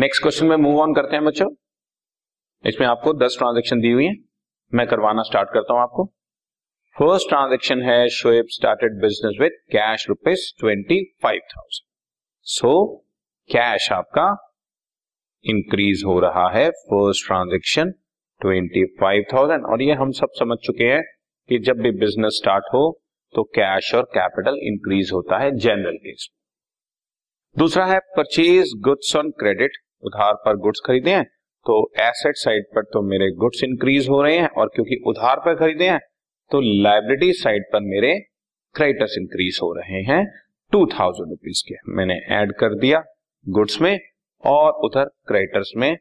Next question में move on करते हैं बच्चों। इसमें आपको दस ट्रांजेक्शन दी हुई है। मैं करवाना स्टार्ट करता हूँ आपको। फ़र्स्ट ट्रांजेक्शन है Shoaib started business with cash rupees twenty five thousand so cash आपका इंक्रीज हो रहा है। First transaction twenty five thousand और ये हम सब समझ चुके हैं कि जब भी बिज़नेस स्टार्ट हो तो कैश और कैपिटल इंक्रीज होता है जनरल केस दूसरा है परचेज गुड्स ऑन क्रेडिट उधार पर गुड्स खरीदे हैं तो एसेट साइड पर तो मेरे गुड्स इंक्रीज हो रहे हैं और क्योंकि उधार पर खरीदे हैं तो लाइबिलिटी साइड पर मेरे क्रेडिटर्स इंक्रीज हो रहे हैं टू थाउज़ेंड रुपीज़ के। मैंने ऐड कर दिया गुड्स में और उधर क्रेडिटर्स में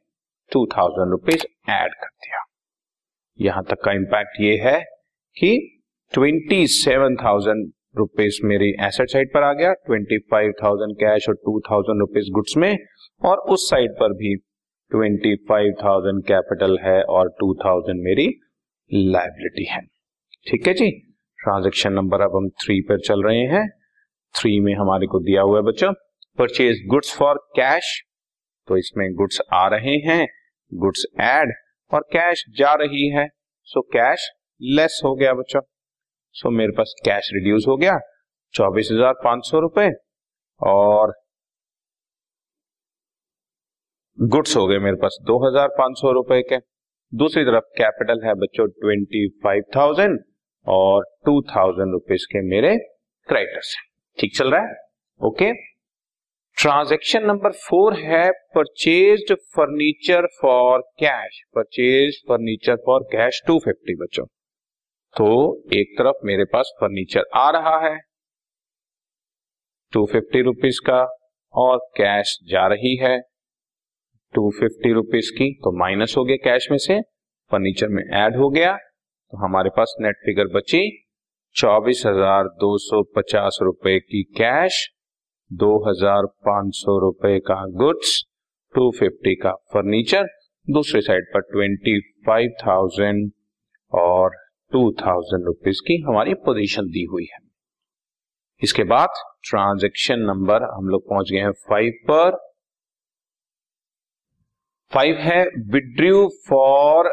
टू थाउज़ेंड रुपीज़ एड कर दिया। यहाँ तक का इंपैक्ट ये है कि ट्वेंटी सेवन थाउज़ेंड रुपीज़ मेरी एसेट साइड पर आ गया ट्वेंटी फाइव थाउज़ेंड कैश और टू थाउज़ेंड रुपीज़ गुड्स में, और उस साइड पर भी ट्वेंटी फाइव थाउज़ेंड कैपिटल है और टू थाउज़ेंड मेरी लाइबिलिटी है। ठीक है जी? ट्रांजेक्शन नंबर अब हम थ्री पर चल रहे हैं। थ्री में हमारे को दिया हुआ है बच्चों परचेज गुड्स फॉर कैश तो इसमें गुड्स आ रहे हैं गुड्स एड और कैश जा रही है। सो कैश लेस हो गया बच्चों। सो मेरे पास कैश रिड्यूस हो गया, चौबीस हज़ार पाँच सौ रुपए और गुड्स हो गए मेरे पास दो हज़ार पाँच सौ रुपए के। दूसरी तरफ़ कैपिटल है बच्चों ट्वेंटी फाइव थाउज़ेंड और टू थाउज़ेंड रुपीज़ के मेरे क्रेडिटर्स ठीक चल रहा है? ओके ट्रांजेक्शन नंबर फोर है purchase furniture for cash purchase furniture for cash two fifty बच्चों। तो एक तरफ़ मेरे पास फर्नीचर आ रहा है। टू फिफ्टी रुपीज़ का और कैश जा रही है। टू फिफ्टी रुपीज़ की तो माइनस हो गया कैश में से फर्नीचर में ऐड हो गया। तो हमारे पास नेट फिगर बची। चौबीस हज़ार दो सौ पचास रुपए की कैश दो हज़ार पाँच सौ रुपए का गुड्स टू फिफ्टी का फर्नीचर दूसरी साइड पर ट्वेंटी फाइव थाउज़ेंड और टू थाउज़ेंड रुपीज़ की हमारी पोजीशन दी हुई है। इसके बाद ट्रांजेक्शन नंबर हम लोग पहुँच गए हैं फाइव पर। फाइव है withdrew for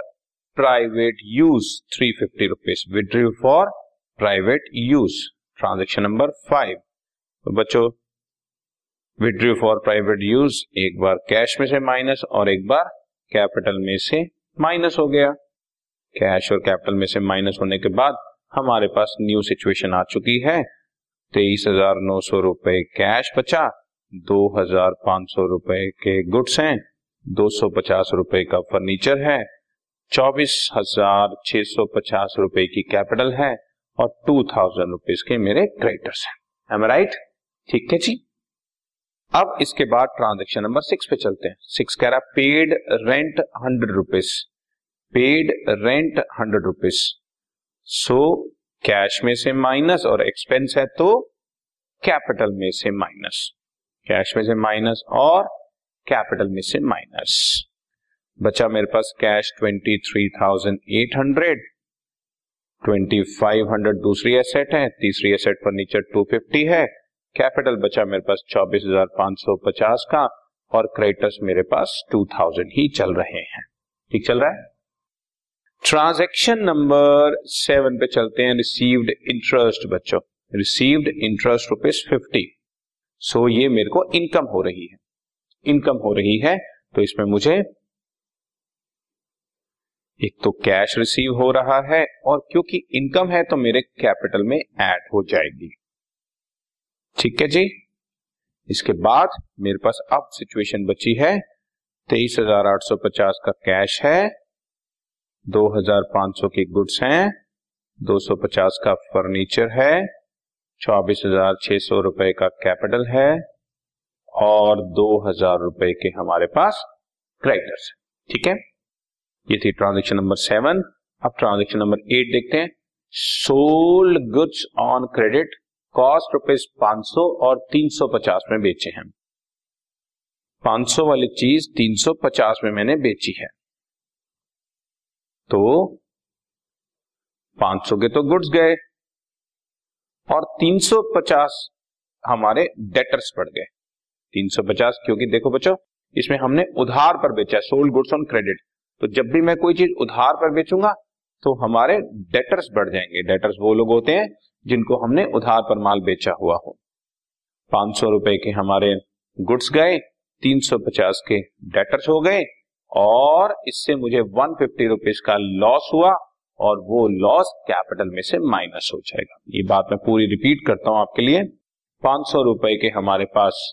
private use three fifty rupees withdrew for private use transaction number five तो बच्चों विड्रू फॉर प्राइवेट यूज़ एक बार कैश में से माइनस और एक बार कैपिटल में से माइनस हो गया। कैश और कैपिटल में से माइनस होने के बाद हमारे पास न्यू सिचुएशन आ चुकी है। तेईस हज़ार नौ सौ रुपए कैश बचा, दो हज़ार पाँच सौ रुपए के गुड्स हैं, दो सौ पचास रुपए का फर्नीचर है, चौबीस हज़ार छह सौ पचास रुपए की कैपिटल है और टू थाउज़ेंड रुपीज़ के मेरे क्रेडिटर्स हैं। एम राइट ठीक है जी। अब इसके बाद ट्रांजेक्शन नंबर सिक्स पे चलते हैं। सिक्स कह रहा paid rent hundred rupees paid rent hundred rupees so cash में से माइनस और एक्सपेंस है तो कैपिटल में से माइनस कैश में से माइनस और कैपिटल में से माइनस बचा मेरे पास cash twenty three thousand eight hundred twenty five hundred दूसरी एसेट है, तीसरी एसेट फर्नीचर टू फिफ्टी है. कैपिटल बचा मेरे पास चौबीस हज़ार पाँच सौ पचास का और क्रेडिटर्स मेरे पास टू थाउज़ेंड ही चल रहे हैं. ठीक चल रहा है? ट्रांजेक्शन नंबर सेवन पे चलते हैं रिसीव्ड इंटरेस्ट बच्चों। Received interest rupees fifty so ये मेरे को इनकम हो रही है। इनकम हो रही है तो इसमें मुझे एक तो कैश रिसीव हो रहा है, और क्योंकि इनकम है तो मेरे कैपिटल में ऐड हो जाएगी। ठीक है जी? इसके बाद मेरे पास अब सिचुएशन बची है। तेईस हज़ार आठ सौ पचास का कैश है। दो हज़ार पाँच सौ की गुड्स हैं। दो सौ पचास का फर्नीचर है। चौबीस हज़ार छह सौ रुपए का कैपिटल है। और दो हज़ार रुपए के हमारे पास क्रेडिटर्स ठीक है? ये थी ट्रांजेक्शन नंबर सेवन। अब ट्रांजेक्शन नंबर एट देखते हैं। Sold goods on credit cost rupees पाँच सौ और तीन सौ पचास में बेचे हैं। पाँच सौ वाली चीज़ तीन सौ पचास में मैंने बेची है। तो पाँच सौ के तो गुड्स गए और तीन सौ पचास हमारे डेटर्स पड़ गए। 350 क्योंकि देखो बच्चों, इसमें हमने उधार पर बेचा सोल्ड गुड्स ऑन क्रेडिट तो जब भी मैं कोई चीज़ उधार पर बेचूँगा तो हमारे डेटर्स बढ़ जाएँगे। डेटर्स वो लोग होते हैं जिनको हमने उधार पर माल बेचा हुआ हो। पाँच सौ रुपए के हमारे गुड्स गए, तीन सौ पचास के डेटर्स हो गए और इससे मुझे वन फिफ्टी रुपीज़ का लॉस हुआ और वो लॉस कैपिटल में से माइनस हो जाएगा। ये बात मैं पूरी रिपीट करता हूँ आपके लिए। पाँच सौ रुपए के हमारे पास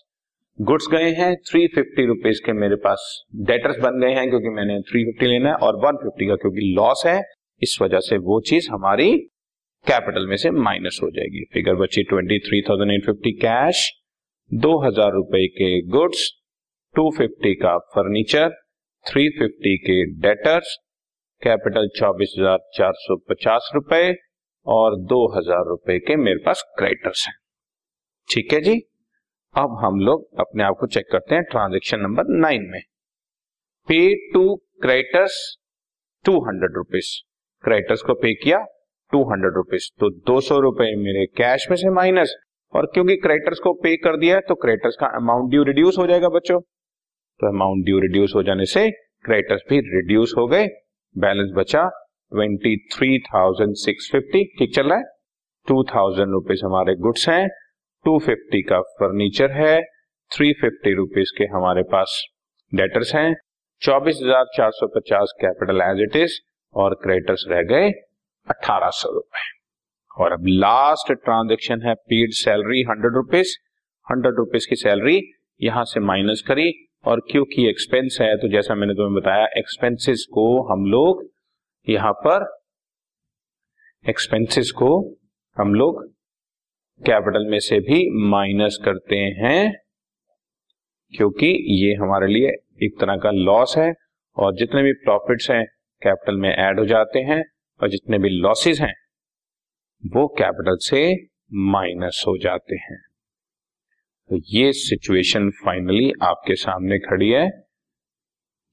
गुड्स गए हैं थ्री फिफ्टी रुपीज़ के मेरे पास डेटर्स बन गए हैं क्योंकि मैंने थ्री फिफ्टी लेना है और वन फिफ्टी का क्योंकि लॉस है, इस वजह से वो चीज़ हमारी कैपिटल में से माइनस हो जाएगी। फिगर बची twenty three thousand eight fifty cash दो हज़ार रुपए के गुड्स टू फिफ्टी का फर्नीचर थ्री फिफ्टी के डेटर्स कैपिटल चौबीस हज़ार चार सौ पचास रुपए और दो हज़ार रुपए के मेरे पास क्रेडिटर्स हैं। ठीक है जी? अब हम लोग अपने आप को चेक करते हैं ट्रांजेक्शन नंबर नाइन में। Pay to creditors two hundred rupees creditors को पे किया टू हंड्रेड रुपीज़ तो दो सौ रुपए मेरे कैश में से माइनस और क्योंकि क्रेडिटर्स को पे कर दिया है तो क्रेडिटर्स का अमाउंट ड्यू रिड्यूस हो जाएगा बच्चों। तो अमाउंट ड्यू रिड्यूस हो जाने से क्रेडिटर्स भी रिड्यूस हो गए। बैलेंस बचा। Twenty three thousand six fifty ठीक चल रहा है? टू थाउज़ेंड रुपीज़ हमारे गुड्स हैं। टू फिफ्टी का फर्नीचर है। थ्री फिफ्टी रुपीज़ के हमारे पास डेटर्स हैं। चौबीस हज़ार चार सौ पचास कैपिटल एज इट इज़ और क्रेडिटर्स रह गए अठारह सौ रुपए। और अब लास्ट ट्रांजेक्शन है। Paid salary hundred rupees hundred rupees की सैलरी यहाँ से माइनस करी। और क्योंकि एक्सपेंस है तो जैसा मैंने तुम्हें बताया एक्सपेंसेस को हम लोग यहाँ पर एक्सपेंसेस को हम लोग कैपिटल में से भी माइनस करते हैं, क्योंकि ये हमारे लिए एक तरह का लॉस है और जितने भी प्रॉफिट्स हैं कैपिटल में ऐड हो जाते हैं और जितने भी लॉसेस हैं, वो कैपिटल से माइनस हो जाते हैं। तो ये सिचुएशन फाइनली आपके सामने खड़ी है।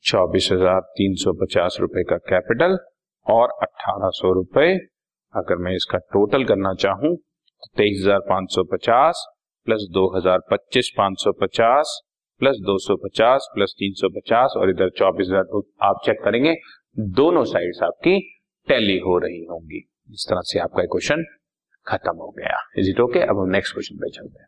चौबीस हज़ार तीन सौ पचास रुपए का कैपिटल और अठारह सौ रुपए, अगर मैं इसका टोटल करना चाहूँ तो तेईस हज़ार पाँच सौ पचास प्लस दो हज़ार पच्चीस, पाँच सौ पचास प्लस दो सौ पचास प्लस तीन सौ पचास और इधर चौबीस हज़ार तो आप चेक करेंगे, दोनों साइड्स आपकी टैली हो रही होंगी। इस तरह से आपका क्वेश्चन खत्म हो गया। इज़ इट ओके अब हम नेक्स्ट क्वेश्चन पे चलते हैं।